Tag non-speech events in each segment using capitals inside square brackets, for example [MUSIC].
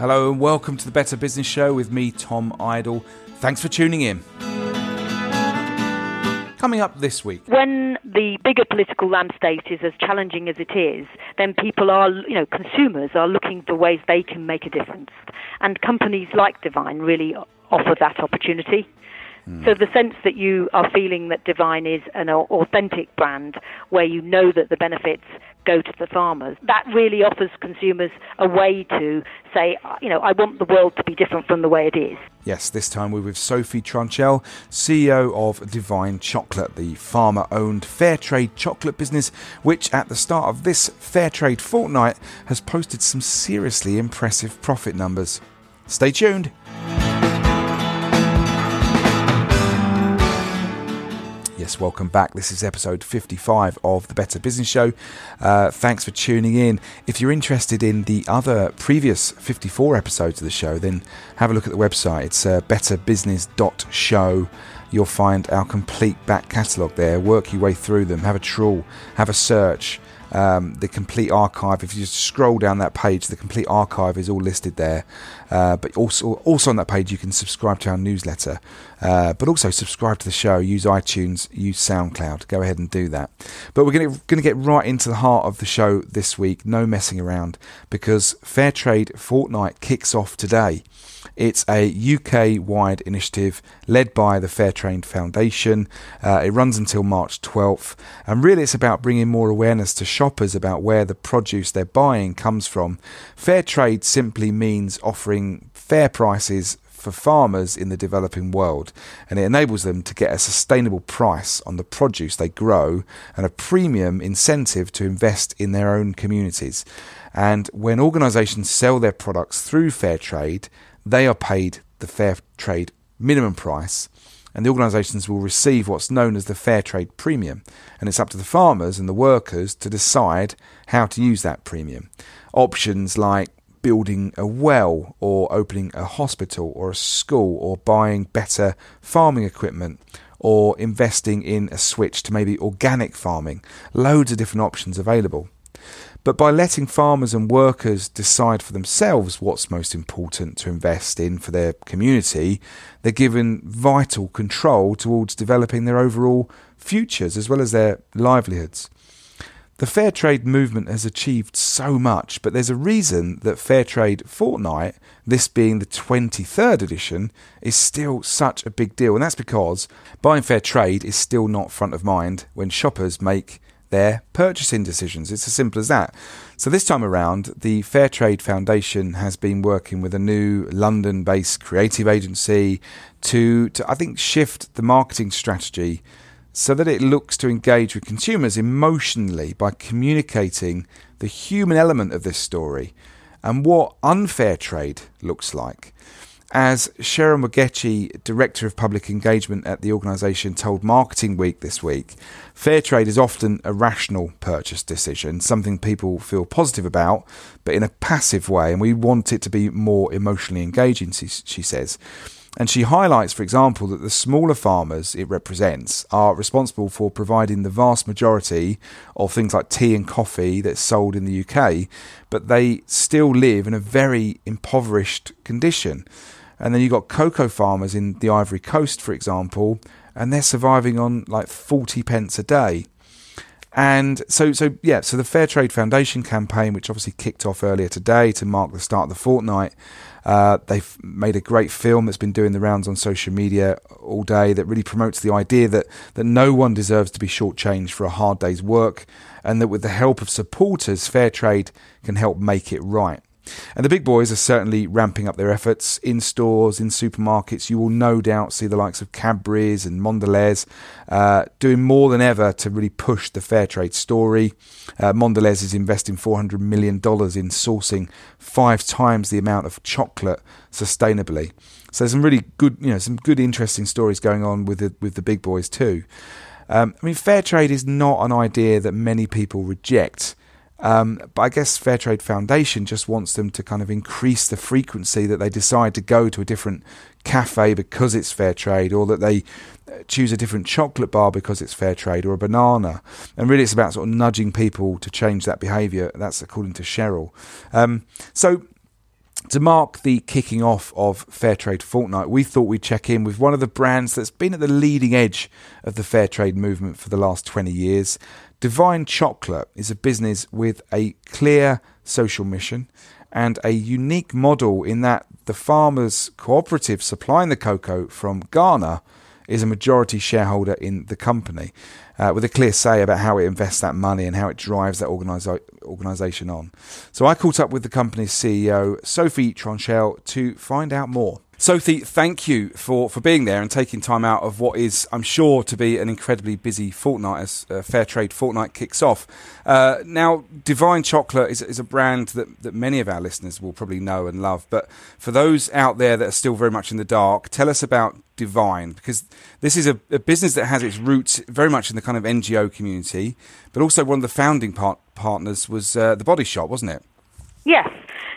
Hello and welcome to the Better Business Show with me, Tom Idle. Thanks for tuning in. Coming up this week. When the bigger political landscape is as challenging as it is, then people are, you know, consumers are looking for ways they can make a difference. And companies like Divine really offer that opportunity. Mm. So the sense that you are feeling that Divine is an authentic brand where you know that the benefits go to the farmers, that really offers consumers a way to say, you know, I want the world to be different from the way it is. Yes, this time we're with Sophi Tranchell, CEO of Divine Chocolate, the farmer owned fair trade chocolate business, which at the start of this Fairtrade Fortnight has posted some seriously impressive profit numbers. Stay tuned. Yes, welcome back. This is episode 55 of the Better Business Show. Uh, thanks for tuning in. If you're interested in the other previous 54 episodes of the show, then have a look at the website. It's uh, betterbusiness.show. You'll find our complete back catalogue there. Work your way through them, have a trawl, have a search um, the complete archive. If you just scroll down that page, the complete archive is all listed there. Uh, but also, also on that page, you can subscribe to our newsletter. Uh, but also subscribe to the show. Use iTunes. Use SoundCloud. Go ahead and do that. But we're going to get right into the heart of the show this week. No messing around because Fairtrade Fortnight kicks off today. It's a UK wide initiative led by the Fair Fairtrade Foundation. Uh, it runs until March 12th, and really it's about bringing more awareness to shoppers about where the produce they're buying comes from. Fair trade simply means offering fair prices for farmers in the developing world, and it enables them to get a sustainable price on the produce they grow and a premium incentive to invest in their own communities. And when organisations sell their products through fair trade, they are paid the fair trade minimum price and the organisations will receive what's known as the fair trade premium. And it's up to the farmers and the workers to decide how to use that premium. Options like building a well or opening a hospital or a school or buying better farming equipment or investing in a switch to maybe organic farming. Loads of different options available. But by letting farmers and workers decide for themselves what's most important to invest in for their community, they're given vital control towards developing their overall futures as well as their livelihoods. The fair trade movement has achieved so much, but there's a reason that Fairtrade Fortnight, this being the 23rd edition, is still such a big deal. And that's because buying fair trade is still not front of mind when shoppers make their purchasing decisions. It's as simple as that. So, this time around, the Fairtrade Foundation has been working with a new London based creative agency to, to, I think, shift the marketing strategy so that it looks to engage with consumers emotionally by communicating the human element of this story and what unfair trade looks like. As Sharon Mogechi, Director of Public Engagement at the organisation, told Marketing Week this week, fair trade is often a rational purchase decision, something people feel positive about, but in a passive way, and we want it to be more emotionally engaging, she says. And she highlights, for example, that the smaller farmers it represents are responsible for providing the vast majority of things like tea and coffee that's sold in the UK, but they still live in a very impoverished condition. And then you've got cocoa farmers in the Ivory Coast, for example, and they're surviving on like 40 pence a day. And so, so yeah, so the Fairtrade Foundation campaign, which obviously kicked off earlier today to mark the start of the fortnight, uh, they've made a great film that's been doing the rounds on social media all day that really promotes the idea that, that no one deserves to be shortchanged for a hard day's work, and that with the help of supporters, Fair Trade can help make it right. And the big boys are certainly ramping up their efforts in stores, in supermarkets. You will no doubt see the likes of Cadbury's and Mondelez uh, doing more than ever to really push the fair trade story. Uh, Mondelez is investing $400 million in sourcing five times the amount of chocolate sustainably. So there's some really good, you know, some good interesting stories going on with the, with the big boys too. Um, I mean, fair trade is not an idea that many people reject. Um, but I guess Fairtrade Foundation just wants them to kind of increase the frequency that they decide to go to a different cafe because it's fair trade, or that they uh, choose a different chocolate bar because it's fair trade, or a banana. And really, it's about sort of nudging people to change that behaviour. That's according to Cheryl. Um, so to mark the kicking off of Fairtrade Fortnight, we thought we'd check in with one of the brands that's been at the leading edge of the fair trade movement for the last 20 years. Divine Chocolate is a business with a clear social mission and a unique model in that the farmers' cooperative supplying the cocoa from Ghana is a majority shareholder in the company uh, with a clear say about how it invests that money and how it drives that organisa- organisation on. So I caught up with the company's CEO, Sophi Tranchell, to find out more. Sophi, thank you for, for being there and taking time out of what is, I'm sure, to be an incredibly busy fortnight as uh, Fairtrade Fortnight kicks off. Uh, now, Divine Chocolate is, is a brand that, that many of our listeners will probably know and love. But for those out there that are still very much in the dark, tell us about Divine because this is a, a business that has its roots very much in the kind of NGO community, but also one of the founding part, partners was uh, the Body Shop, wasn't it? Yes.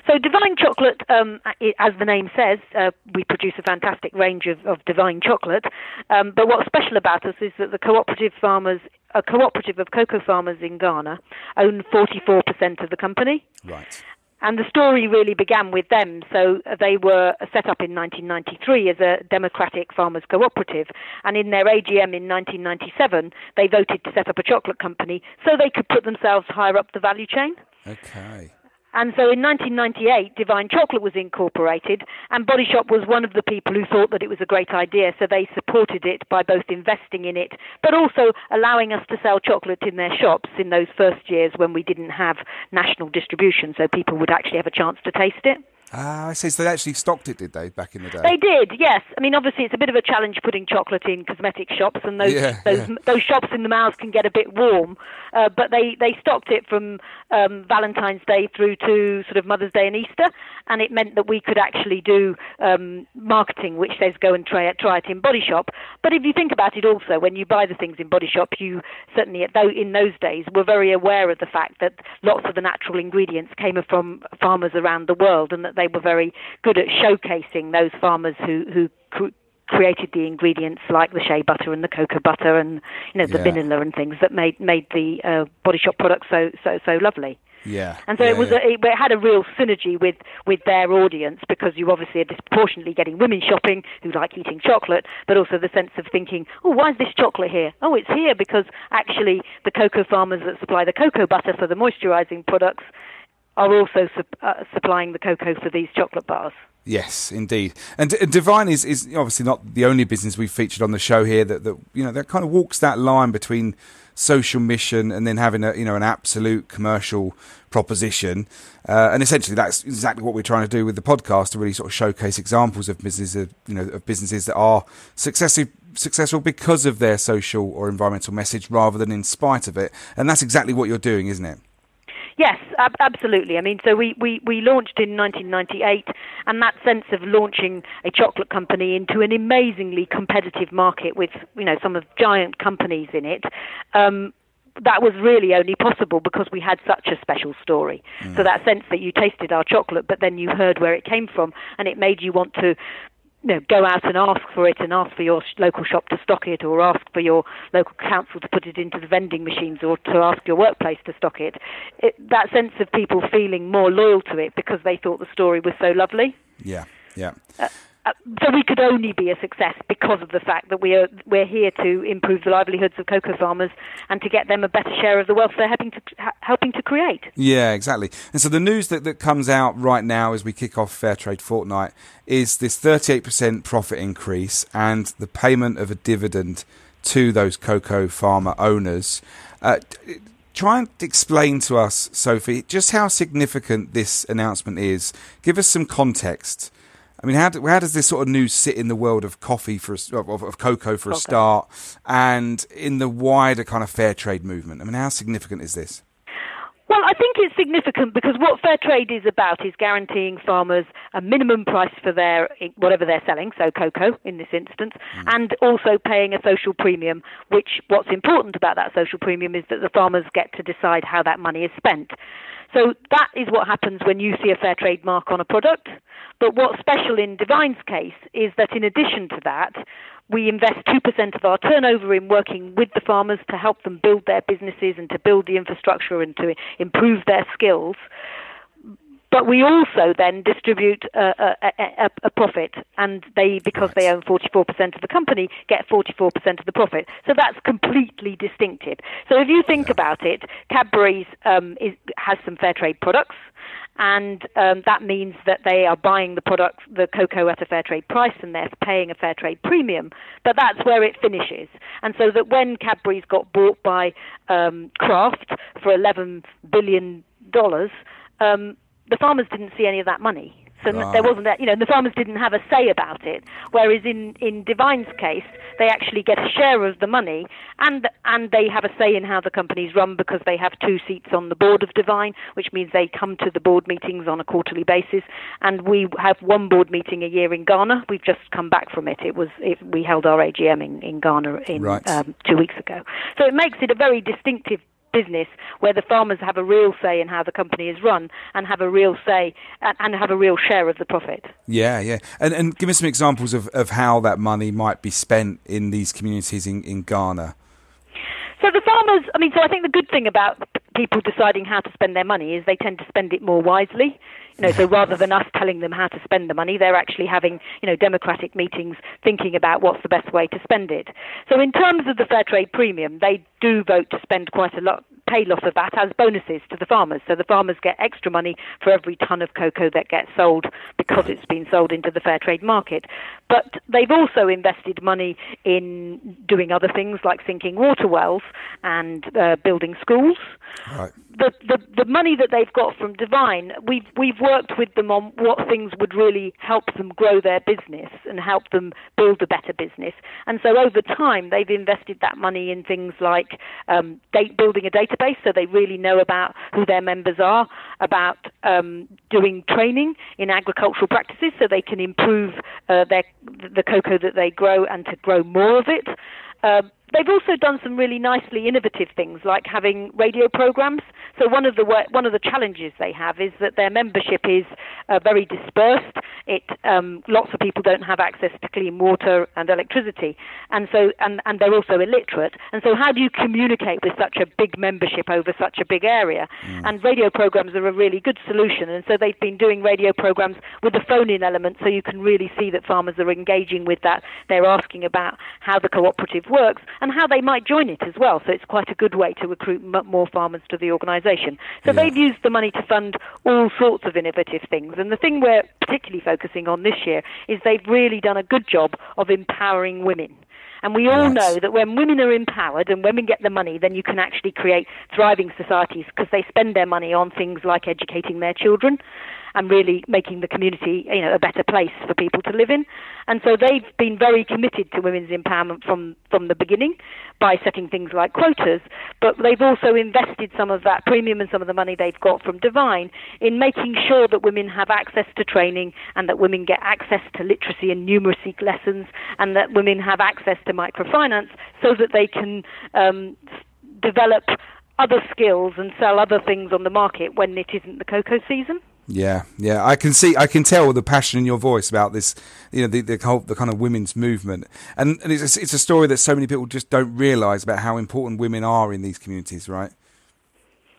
So Divine Chocolate, um, as the name says, uh, we produce a fantastic range of, of divine chocolate. Um, but what's special about us is that the cooperative farmers, a cooperative of cocoa farmers in Ghana, own 44% of the company. Right. And the story really began with them. So they were set up in 1993 as a democratic farmers cooperative. And in their AGM in 1997, they voted to set up a chocolate company so they could put themselves higher up the value chain. Okay. And so in 1998, Divine Chocolate was incorporated, and Body Shop was one of the people who thought that it was a great idea, so they supported it by both investing in it, but also allowing us to sell chocolate in their shops in those first years when we didn't have national distribution, so people would actually have a chance to taste it. Ah, I see. So they actually stocked it, did they, back in the day? They did, yes. I mean, obviously, it's a bit of a challenge putting chocolate in cosmetic shops, and those Yeah, those yeah. those shops in the mouths can get a bit warm. Uh, but they they stocked it from um, Valentine's Day through to sort of Mother's Day and Easter, and it meant that we could actually do um, marketing, which says go and try it, try it in Body Shop. But if you think about it, also when you buy the things in Body Shop, you certainly at in those days were very aware of the fact that lots of the natural ingredients came from farmers around the world, and that they were very good at showcasing those farmers who who cr- created the ingredients like the shea butter and the cocoa butter and you know the Yeah. vanilla and things that made made the uh, Body Shop products so so so lovely. Yeah. And so yeah, it was yeah. a, it had a real synergy with with their audience because you obviously are disproportionately getting women shopping who like eating chocolate, but also the sense of thinking, oh, why is this chocolate here? Oh, it's here because actually the cocoa farmers that supply the cocoa butter for the moisturising products are also sup- uh, supplying the cocoa for these chocolate bars. Yes, indeed. And D- Divine is, is obviously not the only business we've featured on the show here that, that you know that kind of walks that line between social mission and then having a you know an absolute commercial proposition. Uh, and essentially, that's exactly what we're trying to do with the podcast to really sort of showcase examples of businesses, you know, of businesses that are successful successful because of their social or environmental message rather than in spite of it. And that's exactly what you're doing, isn't it? Yes, ab- absolutely. I mean, so we, we, we launched in 1998, and that sense of launching a chocolate company into an amazingly competitive market with you know some of giant companies in it. Um, that was really only possible because we had such a special story. So that sense that you tasted our chocolate, but then you heard where it came from, and it made you want to you know, go out and ask for it and ask for your local shop to stock it or ask for your local council to put it into the vending machines or to ask your workplace to stock it. it that sense of people feeling more loyal to it because they thought the story was so lovely. Yeah, yeah. Uh, so we could only be a success because of the fact that we are we're here to improve the livelihoods of cocoa farmers and to get them a better share of the wealth they're helping to helping to create. Yeah, exactly. And so the news that, that comes out right now as we kick off Fairtrade Fortnight is this 38% profit increase and the payment of a dividend to those cocoa farmer owners. Uh, try and explain to us, Sophi, just how significant this announcement is. Give us some context. I mean, how, do, how does this sort of news sit in the world of coffee for a, of, of cocoa for a start, and in the wider kind of fair trade movement? I mean, how significant is this? Well, I think it's significant because what fair trade is about is guaranteeing farmers a minimum price for their whatever they're selling, so cocoa in this instance, mm. and also paying a social premium. Which what's important about that social premium is that the farmers get to decide how that money is spent. So that is what happens when you see a fair trade mark on a product. But what's special in Divine's case is that in addition to that, we invest 2% of our turnover in working with the farmers to help them build their businesses and to build the infrastructure and to improve their skills. But we also then distribute a, a, a, a profit, and they, because right. they own 44% of the company, get 44% of the profit. So that's completely distinctive. So if you think yeah. about it, Cadbury's um, is, has some fair trade products and um, that means that they are buying the product, the cocoa at a fair trade price, and they're paying a fair trade premium. But that's where it finishes, and so that when Cadbury's got bought by um, Kraft for 11 billion dollars, um, the farmers didn't see any of that money. So right. there wasn't that, you know, the farmers didn't have a say about it. Whereas in, in Divine's case, they actually get a share of the money and, and they have a say in how the company's run because they have two seats on the board of Divine, which means they come to the board meetings on a quarterly basis. And we have one board meeting a year in Ghana. We've just come back from it. It was, it, we held our AGM in, in Ghana in, right. um, two weeks ago. So it makes it a very distinctive business where the farmers have a real say in how the company is run and have a real say and, and have a real share of the profit. Yeah, yeah. And, and give me some examples of, of how that money might be spent in these communities in, in Ghana. So the farmers, I mean, so I think the good thing about people deciding how to spend their money is they tend to spend it more wisely. You know, so rather than us telling them how to spend the money, they're actually having, you know, democratic meetings thinking about what's the best way to spend it. So in terms of the fair trade premium, they do vote to spend quite a lot pay loss of that as bonuses to the farmers. So the farmers get extra money for every ton of cocoa that gets sold because it's been sold into the fair trade market. But they've also invested money in doing other things like sinking water wells and uh, building schools. Right the, the, the money that they've got from Divine, we've we've worked with them on what things would really help them grow their business and help them build a better business. And so over time, they've invested that money in things like um, date, building a database, so they really know about who their members are, about um, doing training in agricultural practices, so they can improve uh, their the cocoa that they grow and to grow more of it. Uh, they've also done some really nicely innovative things, like having radio programs. So one of the one of the challenges they have is that their membership is uh, very dispersed. It um, lots of people don't have access to clean water and electricity, and so and, and they're also illiterate. And so how do you communicate with such a big membership over such a big area? Mm. And radio programs are a really good solution. And so they've been doing radio programs with the phone-in element, so you can really see that farmers are engaging with that. They're asking about how the cooperative works and how they might join it as well. So it's quite a good way to recruit m- more farmers to the organisation. So yeah. they've used the money to fund all sorts of innovative things. And the thing we're particularly focusing on this year is they've really done a good job of empowering women. And we all know that when women are empowered and women get the money, then you can actually create thriving societies because they spend their money on things like educating their children and really making the community, you know, a better place for people to live in. And so they've been very committed to women's empowerment from, from the beginning by setting things like quotas, but they've also invested some of that premium and some of the money they've got from Divine in making sure that women have access to training and that women get access to literacy and numeracy lessons and that women have access to microfinance so that they can um, develop other skills and sell other things on the market when it isn't the cocoa season. Yeah, yeah, I can see, I can tell the passion in your voice about this, you know, the the, whole, the kind of women's movement, and, and it's a, it's a story that so many people just don't realise about how important women are in these communities, right?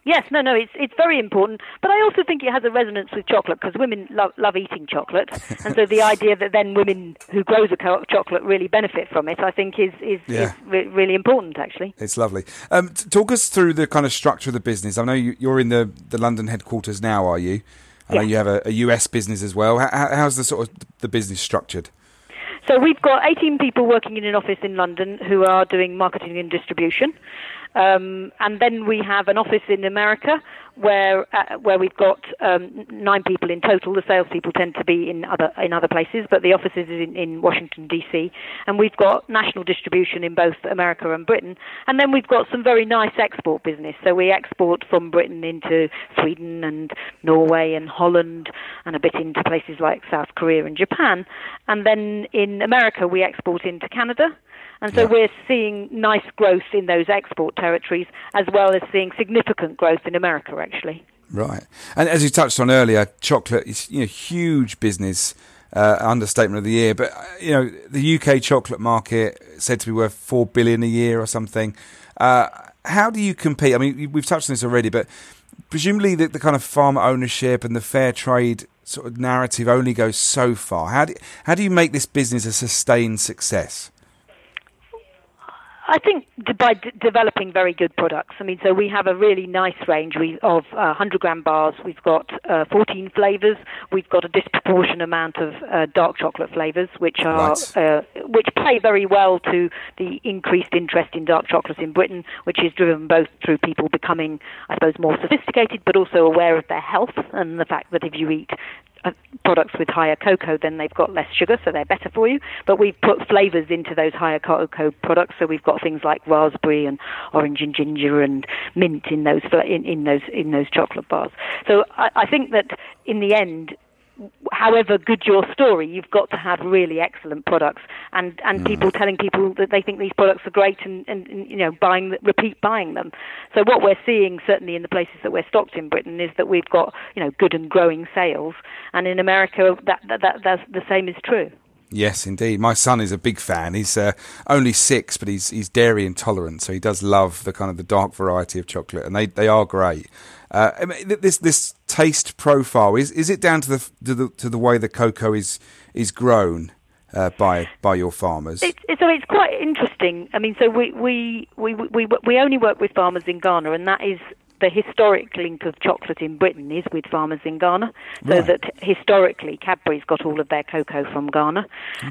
Yes, no, no, it's it's very important. But I also think it has a resonance with chocolate because women love love eating chocolate, and so the [LAUGHS] idea that then women who grow the chocolate really benefit from it, I think, is is, yeah. is re- really important. Actually, it's lovely. Um, talk us through the kind of structure of the business. I know you, are in the the London headquarters now, are you? I know you have a, a, US business as well. How, how's the sort of the business structured? So we've got 18 people working in an office in London who are doing marketing and distribution. Um, and then we have an office in America where uh, where we've got um, nine people in total. The salespeople tend to be in other in other places, but the offices is in, in Washington D.C. And we've got national distribution in both America and Britain. And then we've got some very nice export business. So we export from Britain into Sweden and Norway and Holland, and a bit into places like South Korea and Japan. And then in America we export into Canada. And so yeah. we're seeing nice growth in those export territories as well as seeing significant growth in America, actually. Right. And as you touched on earlier, chocolate is you know huge business. Uh, understatement of the year, but you know the UK chocolate market said to be worth four billion a year or something. Uh, how do you compete? I mean, we've touched on this already, but presumably the, the kind of farmer ownership and the fair trade sort of narrative only goes so far. How do how do you make this business a sustained success? I think by d- developing very good products. I mean, so we have a really nice range we, of uh, 100 gram bars. We've got uh, 14 flavors. We've got a disproportionate amount of uh, dark chocolate flavors, which are Right. uh, which play very well to the increased interest in dark chocolates in Britain, which is driven both through people becoming, I suppose, more sophisticated, but also aware of their health and the fact that if you eat Uh, products with higher cocoa, then they've got less sugar, so they're better for you. But we've put flavors into those higher cocoa products, so we've got things like raspberry and orange and ginger and mint in those in, in those in those chocolate bars. So I, I think that in the end, however good your story, you've got to have really excellent products, and and people telling people that they think these products are great, and, and, and you know buying repeat buying them. So what we're seeing certainly in the places that we're stocked in Britain is that we've got you know good and growing sales, and in America that that, that that's the same is true. Yes, indeed. My son is a big fan. He's uh, only six, but he's he's dairy intolerant, so he does love the kind of the dark variety of chocolate, and they, they are great. Uh, I mean, this this taste profile is is it down to the to the to the way the cocoa is is grown uh, by by your farmers? It's, it's, so it's quite interesting. I mean, so we, we, we, we, we only work with farmers in Ghana, and that is the historic link of chocolate in Britain is with farmers in Ghana. So Right. that historically, Cadbury's got all of their cocoa from Ghana,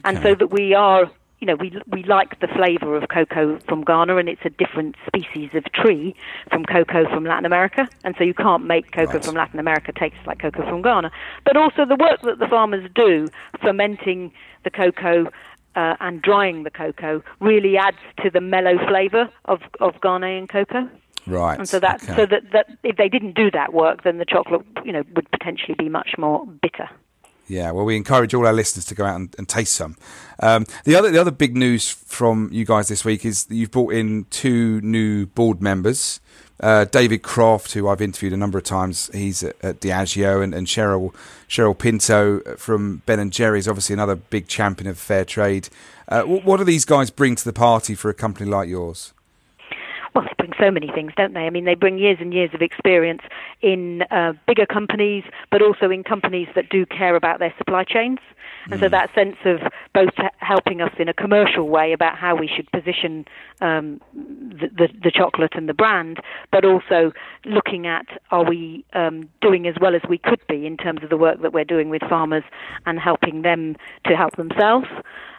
and so that we are. You know, we we like the flavour of cocoa from Ghana, and it's a different species of tree from cocoa from Latin America, and so you can't make cocoa Right. from Latin America taste like cocoa from Ghana. But also the work that the farmers do, fermenting the cocoa uh, and drying the cocoa, really adds to the mellow flavour of of Ghanaian cocoa. right. And so that okay. so that, that if they didn't do that work, then the chocolate you know would potentially be much more bitter. Yeah, well, we encourage all our listeners to go out and, and taste some. Um, the other, the other big news from you guys this week is that you've brought in two new board members. Uh, David Croft, who I've interviewed a number of times, he's at, at Diageo, and, and Cheryl Cheryl Pinto from Ben and Jerry's, obviously another big champion of fair trade. Uh, wh- what do these guys bring to the party for a company like yours? Well, they bring so many things, don't they? I mean, they bring years and years of experience in uh, bigger companies, but also in companies that do care about their supply chains. And so that sense of both helping us in a commercial way about how we should position um, the, the, the chocolate and the brand, but also looking at are we um, doing as well as we could be in terms of the work that we're doing with farmers and helping them to help themselves.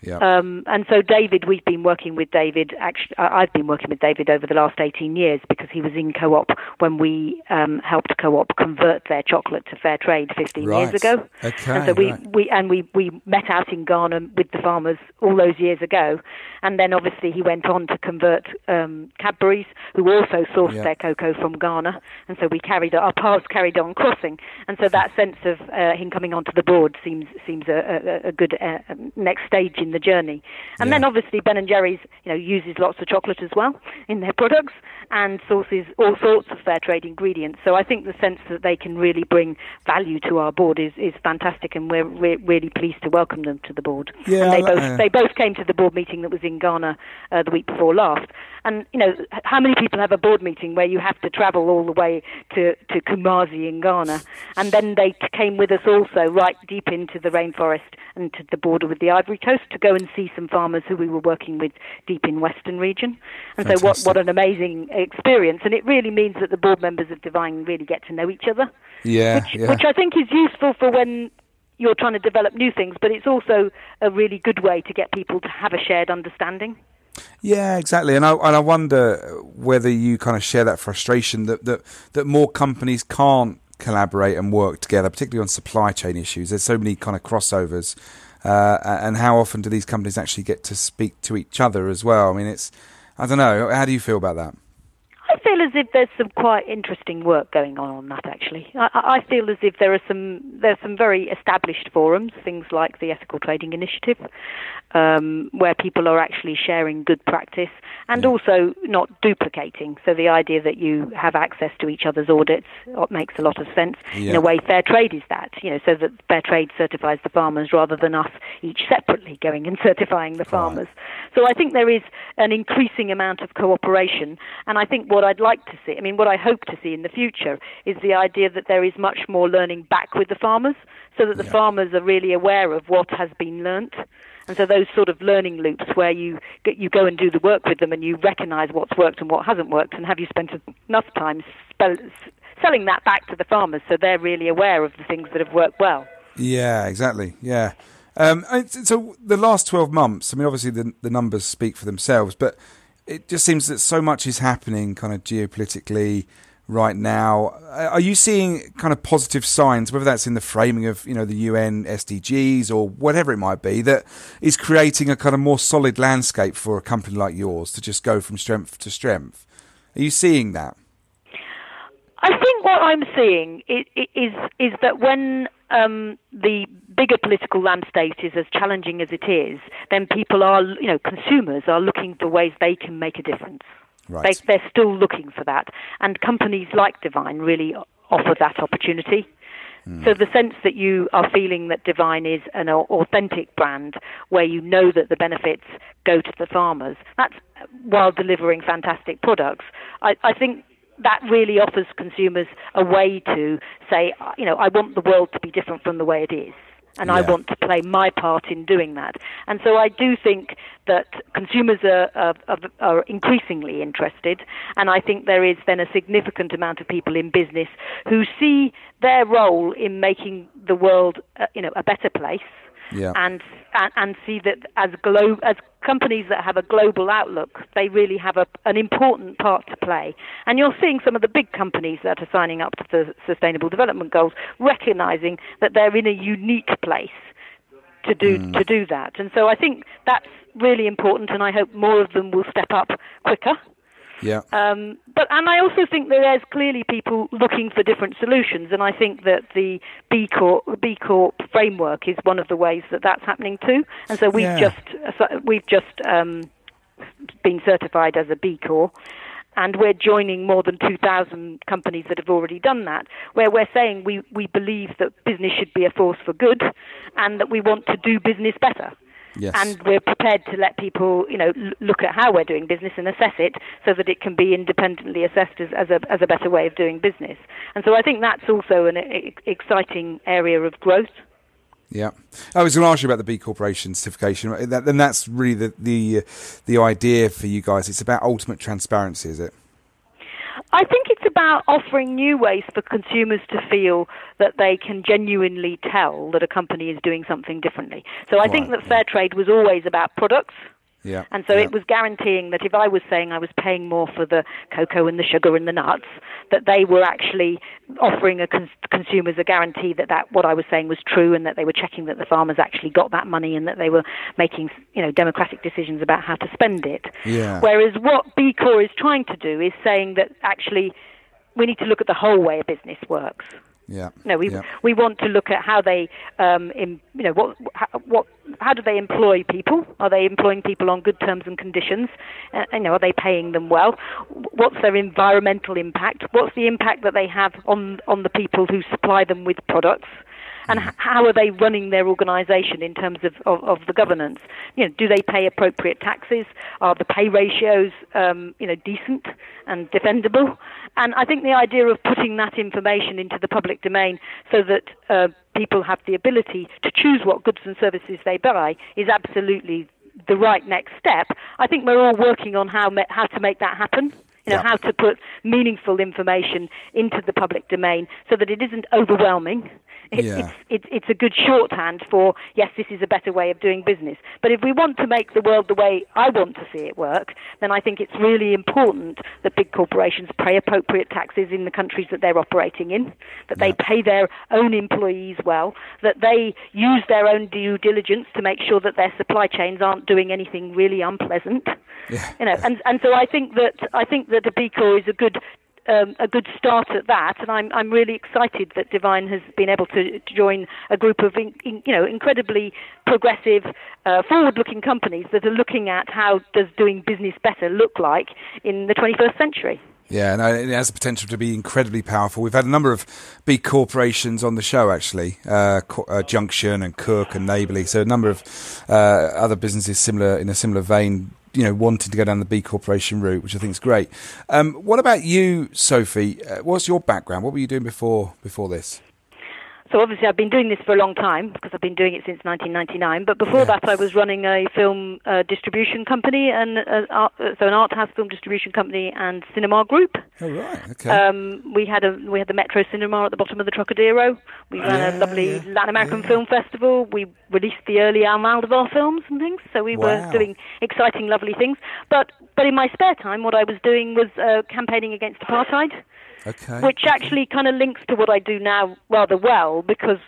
Yeah. Um, and so David, we've been working with David. Actually, I've been working with David over the last 18 years because he was in co-op when we um, helped co-op convert their chocolate to fair trade 15 Right. years ago. Okay, And so we, right. we and we, we met out in Ghana with the farmers all those years ago. And then obviously he went on to convert um, Cadbury's, who also sourced Yeah. their cocoa from Ghana. And so we carried our paths carried on crossing. And so that sense of uh, him coming onto the board seems seems a, a, a good uh, next stage in the journey. And Yeah. then obviously Ben and Jerry's, you know, uses lots of chocolate as well in their products and sources all sorts of fair trade ingredients. So I think the sense that they can really bring value to our board is, is fantastic, and we're re- really pleased to welcome them to the board. Yeah, and they both they both came to the board meeting that was in Ghana uh, the week before last. And you know, how many people have a board meeting where you have to travel all the way to to Kumasi in Ghana, and then they came with us also right deep into the rainforest and to the border with the Ivory Coast to go and see some farmers who we were working with deep in Western region. And so, what what an amazing experience! And it really means that the board members of Divine really get to know each other Yeah, which, yeah. which I think is useful for when you're trying to develop new things, but it's also a really good way to get people to have a shared understanding. Yeah, exactly. And I and I wonder whether you kind of share that frustration that that that more companies can't collaborate and work together, particularly on supply chain issues. There's so many kind of crossovers, uh, and how often do these companies actually get to speak to each other as well? I mean, it's I don't know. How do you feel about that? I feel as if there's some quite interesting work going on on that. Actually, I, I feel as if there are some there's some very established forums, things like the Ethical Trading Initiative, um, where people are actually sharing good practice and also not duplicating. So the idea that you have access to each other's audits uh, makes a lot of sense. In a way, fair trade is that. You know, so that fair trade certifies the farmers rather than us each separately going and [LAUGHS] certifying the farmers. So I think there is an increasing amount of cooperation, and I think what I'd like to see, I mean, what I hope to see in the future is the idea that there is much more learning back with the farmers, so that the yeah. farmers are really aware of what has been learnt. And so those sort of learning loops where you you go and do the work with them and you recognise what's worked and what hasn't worked, and have you spent enough time spell, selling that back to the farmers so they're really aware of the things that have worked well. Yeah, exactly. Yeah. Um, so the last 12 months, I mean, obviously the, the numbers speak for themselves, but it just seems that so much is happening kind of geopolitically right now. Are you seeing kind of positive signs, whether that's in the framing of, you know, the UN SDGs or whatever it might be, that is creating a kind of more solid landscape for a company like yours to just go from strength to strength? Are you seeing that? I think what I'm seeing is is, is that when um, the bigger political landscape is as challenging as it is, then people are, you know, consumers are looking for ways they can make a difference. Right. They, they're still looking for that, and companies like Divine really offer that opportunity. Mm. So the sense that you are feeling that Divine is an authentic brand where you know that the benefits go to the farmers, that's while delivering fantastic products. I, I think that really offers consumers a way to say, you know, I want the world to be different from the way it is. And yeah. I want to play my part in doing that. And so I do think that consumers are, are, are, increasingly interested. And I think there is then a significant amount of people in business who see their role in making the world, uh, you know, a better place yeah. and, and and see that as glo- as companies that have a global outlook, they really have a, an important part to play. And you're seeing some of the big companies that are signing up to the Sustainable Development Goals recognizing that they're in a unique place to do mm. to do that. And so I think that's really important, and I hope more of them will step up quicker. Yeah. Um, but and I also think that there's clearly people looking for different solutions, and I think that the B Corp B Corp framework is one of the ways that that's happening too. And so we've yeah. just we've just um, been certified as a B Corp. And we're joining more than 2,000 companies that have already done that, where we're saying we, we believe that business should be a force for good and that we want to do business better. Yes. And we're prepared to let people, you know, look at how we're doing business and assess it so that it can be independently assessed as, as, a, as a better way of doing business. And so I think that's also an exciting area of growth. Yeah, I was going to ask you about the B Corporation certification, and that's really the the the idea for you guys. It's about ultimate transparency, is it? I think it's about offering new ways for consumers to feel that they can genuinely tell that a company is doing something differently. So I right, think that fair trade was always about products yeah. And so yeah. it was guaranteeing that if I was saying I was paying more for the cocoa and the sugar and the nuts, that they were actually offering a cons- consumers a guarantee that, that what I was saying was true and that they were checking that the farmers actually got that money and that they were making you know democratic decisions about how to spend it. Yeah. Whereas what B Corp is trying to do is saying that actually we need to look at the whole way a business works. Yeah. No, we yeah. we want to look at how they, um, in, you know, what how, what how do they employ people? Are they employing people on good terms and conditions? Uh, you know, are they paying them well? What's their environmental impact? What's the impact that they have on on the people who supply them with products? And mm. how are they running their organisation in terms of, of, of, the governance? You know, do they pay appropriate taxes? Are the pay ratios, um, you know, decent and defendable? And I think the idea of putting that information into the public domain so that uh, people have the ability to choose what goods and services they buy is absolutely the right next step. I think we're all working on how how to make that happen you know, how to put meaningful information into the public domain so that it isn't overwhelming. It, yeah. it's, it's, it's a good shorthand for, yes, this is a better way of doing business. But if we want to make the world the way I want to see it work, then I think it's really important that big corporations pay appropriate taxes in the countries that they're operating in, that yeah. they pay their own employees well, that they use their own due diligence to make sure that their supply chains aren't doing anything really unpleasant. Yeah. You know, and, and so I think that I think that a B Corp is a good um, a good start at that, and I'm I'm really excited that Divine has been able to join a group of in, in, you know incredibly progressive, uh, forward-looking companies that are looking at how does doing business better look like in the 21st century. Yeah, and it has the potential to be incredibly powerful. We've had a number of big corporations on the show, actually, uh, uh, Junction and Cook and Neighbourly. So a number of uh, other businesses similar in a similar vein you know wanting to go down the B Corporation route, which I think is great. Um, what about you, Sophi? Uh, what's your background? What were you doing before before this? So obviously, I've been doing this for a long time because I've been doing it since 1999. But before yes. that, I was running a film uh, distribution company and uh, art, so an art house film distribution company and cinema group. Oh right, okay. Um, we had a we had the Metro Cinema at the bottom of the Trocadero. We ran yeah, a lovely yeah, Latin American yeah. film festival. We released the early Almodovar films and things. So we wow. were doing exciting, lovely things. But but in my spare time, what I was doing was uh, campaigning against apartheid. Okay. Which actually kind of links to what I do now rather well because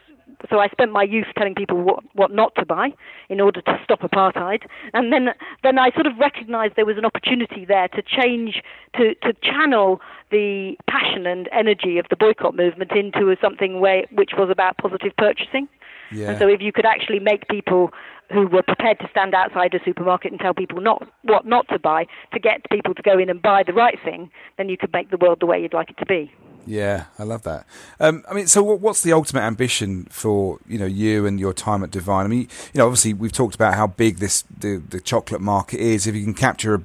so I spent my youth telling people what, what not to buy in order to stop apartheid, and then then I sort of recognised there was an opportunity there to change to to channel the passion and energy of the boycott movement into something where, which was about positive purchasing. Yeah. And so if you could actually make people who were prepared to stand outside a supermarket and tell people not what not to buy to get people to go in and buy the right thing, then you could make the world the way you'd like it to be. Yeah, I love that. Um, I mean, so what's the ultimate ambition for you know you and your time at Divine? I mean, you know, obviously we've talked about how big this the, the chocolate market is. If you can capture a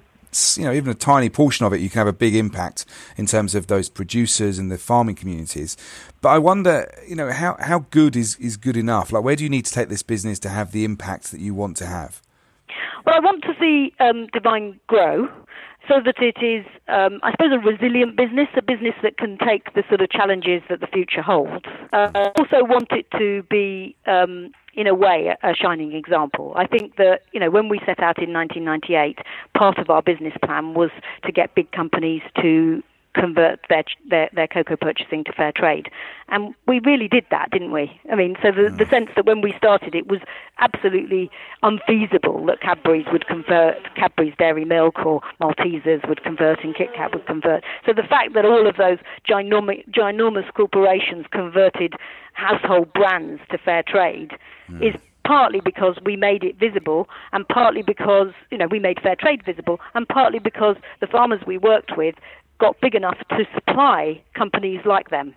you know, even a tiny portion of it, you can have a big impact in terms of those producers and the farming communities. But I wonder, you know, how, how good is, is good enough? Like, where do you need to take this business to have the impact that you want to have? Well, I want to see um, Divine grow so that it is, um, I suppose, a resilient business, a business that can take the sort of challenges that the future holds. Uh, I also want it to be, um, in a way, a, shining example. I think that, you know, when we set out in 1998, part of our business plan was to get big companies to convert their, their, their cocoa purchasing to fair trade. And we really did that, didn't we? I mean, so the, the mm. sense that when we started, it was absolutely unfeasible that Cadbury's would convert, Cadbury's Dairy Milk or Maltesers would convert and Kit Kat would convert. So the fact that all of those ginormous, ginormous corporations converted household brands to fair trade mm. is partly because we made it visible and partly because you know we made fair trade visible and partly because the farmers we worked with got big enough to supply companies like them.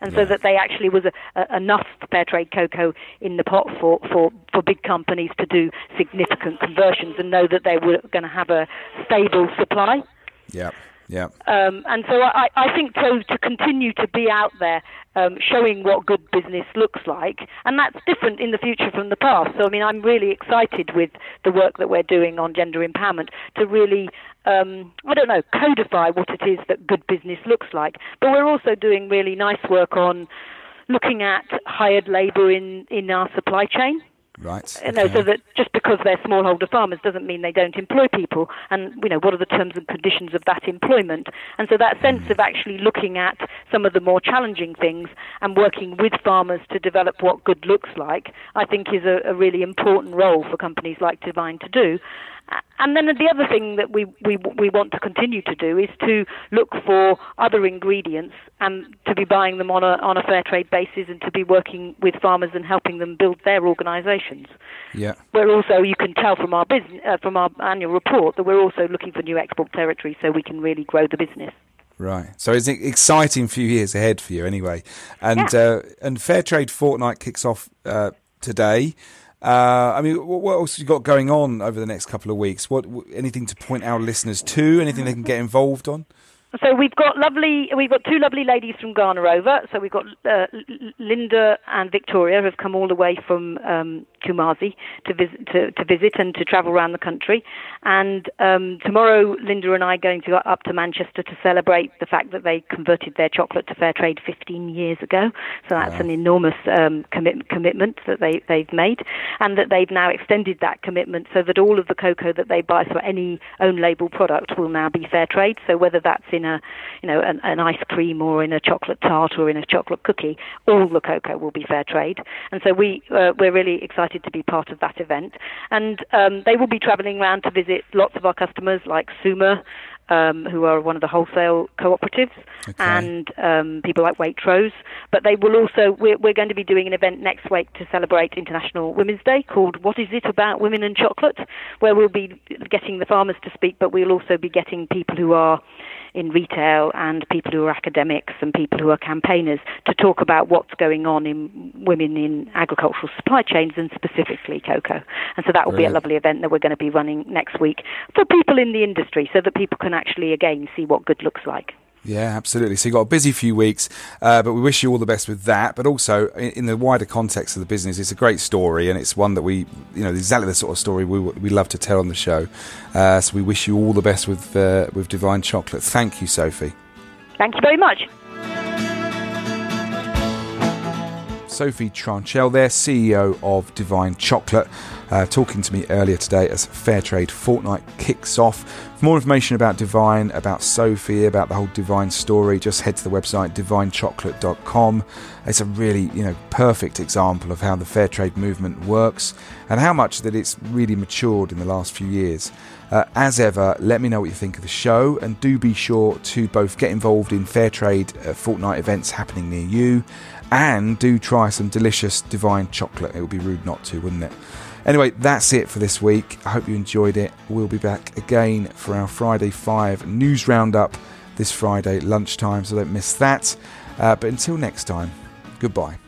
And yeah. so that they actually was a, a, enough fair trade cocoa in the pot for, for, for big companies to do significant conversions and know that they were going to have a stable supply. Yeah. Yeah. Um, and so I, I think to continue to be out there um, showing what good business looks like, and that's different in the future from the past. So I mean, I'm really excited with the work that we're doing on gender empowerment to really, um, I don't know, codify what it is that good business looks like. But we're also doing really nice work on looking at hired labour in in our supply chain. Right. You know, so that just because they're smallholder farmers doesn't mean they don't employ people. And, you know, what are the terms and conditions of that employment? And so that sense mm. of actually looking at some of the more challenging things and working with farmers to develop what good looks like, I think is a, a really important role for companies like Divine to do. And then the other thing that we, we, we want to continue to do is to look for other ingredients and to be buying them on a, on a fair trade basis and to be working with farmers and helping them build their organisations. Yeah. We're also, you can tell from our, business, uh, from our annual report that we're also looking for new export territories so we can really grow the business. Right. So it's an exciting few years ahead for you anyway. And, yeah. uh, and Fairtrade Fortnight kicks off uh, today. Uh, I mean, what else have you got going on over the next couple of weeks? What anything to point our listeners to? Anything they can get involved on? So we've got lovely, we've got two lovely ladies from Ghana over. So we've got uh, Linda and Victoria who have come all the way from um, Kumasi to visit, to, to, visit and to travel around the country. And um, tomorrow, Linda and I are going to go up to Manchester to celebrate the fact that they converted their chocolate to fair trade 15 years ago. So that's wow. an enormous um, commit, commitment that they, they've made, and that they've now extended that commitment so that all of the cocoa that they buy for any own label product will now be fair trade. So whether that's in a, you know, an, an ice cream or in a chocolate tart or in a chocolate cookie, all the cocoa will be fair trade. And so we uh, we're really excited to be part of that event. And um, they will be travelling around to visit lots of our customers like Suma, um, who are one of the wholesale cooperatives, okay. and um, people like Waitrose. But they will also, we're, we're, going to be doing an event next week to celebrate International Women's Day called What Is It About Women and Chocolate, where we'll be getting the farmers to speak, but we'll also be getting people who are in retail and people who are academics and people who are campaigners to talk about what's going on in women in agricultural supply chains and specifically cocoa. And so that will Brilliant. be a lovely event that we're going to be running next week for people in the industry so that people can actually again see what good looks like. Yeah, absolutely. So you've got a busy few weeks, uh, but we wish you all the best with that. But also, in, in, the wider context of the business, it's a great story, and it's one that we, you know, exactly the sort of story we, we love to tell on the show. Uh, so we wish you all the best with uh, with Divine Chocolate. Thank you, Sophi. Thank you very much. Sophi Tranchell there, CEO of Divine Chocolate, uh, talking to me earlier today as Fairtrade Fortnight kicks off. For more information about Divine, about Sophi, about the whole Divine story, just head to the website divinechocolate.com. It's a really, you know, perfect example of how the fair trade movement works and how much that it's really matured in the last few years. Uh, as ever, let me know what you think of the show and do be sure to both get involved in fair trade uh, fortnight events happening near you and do try some delicious divine chocolate. It would be rude not to, wouldn't it? Anyway, that's it for this week. I hope you enjoyed it. We'll be back again for our Friday 5 news roundup this Friday lunchtime, so don't miss that. Uh, but until next time, goodbye.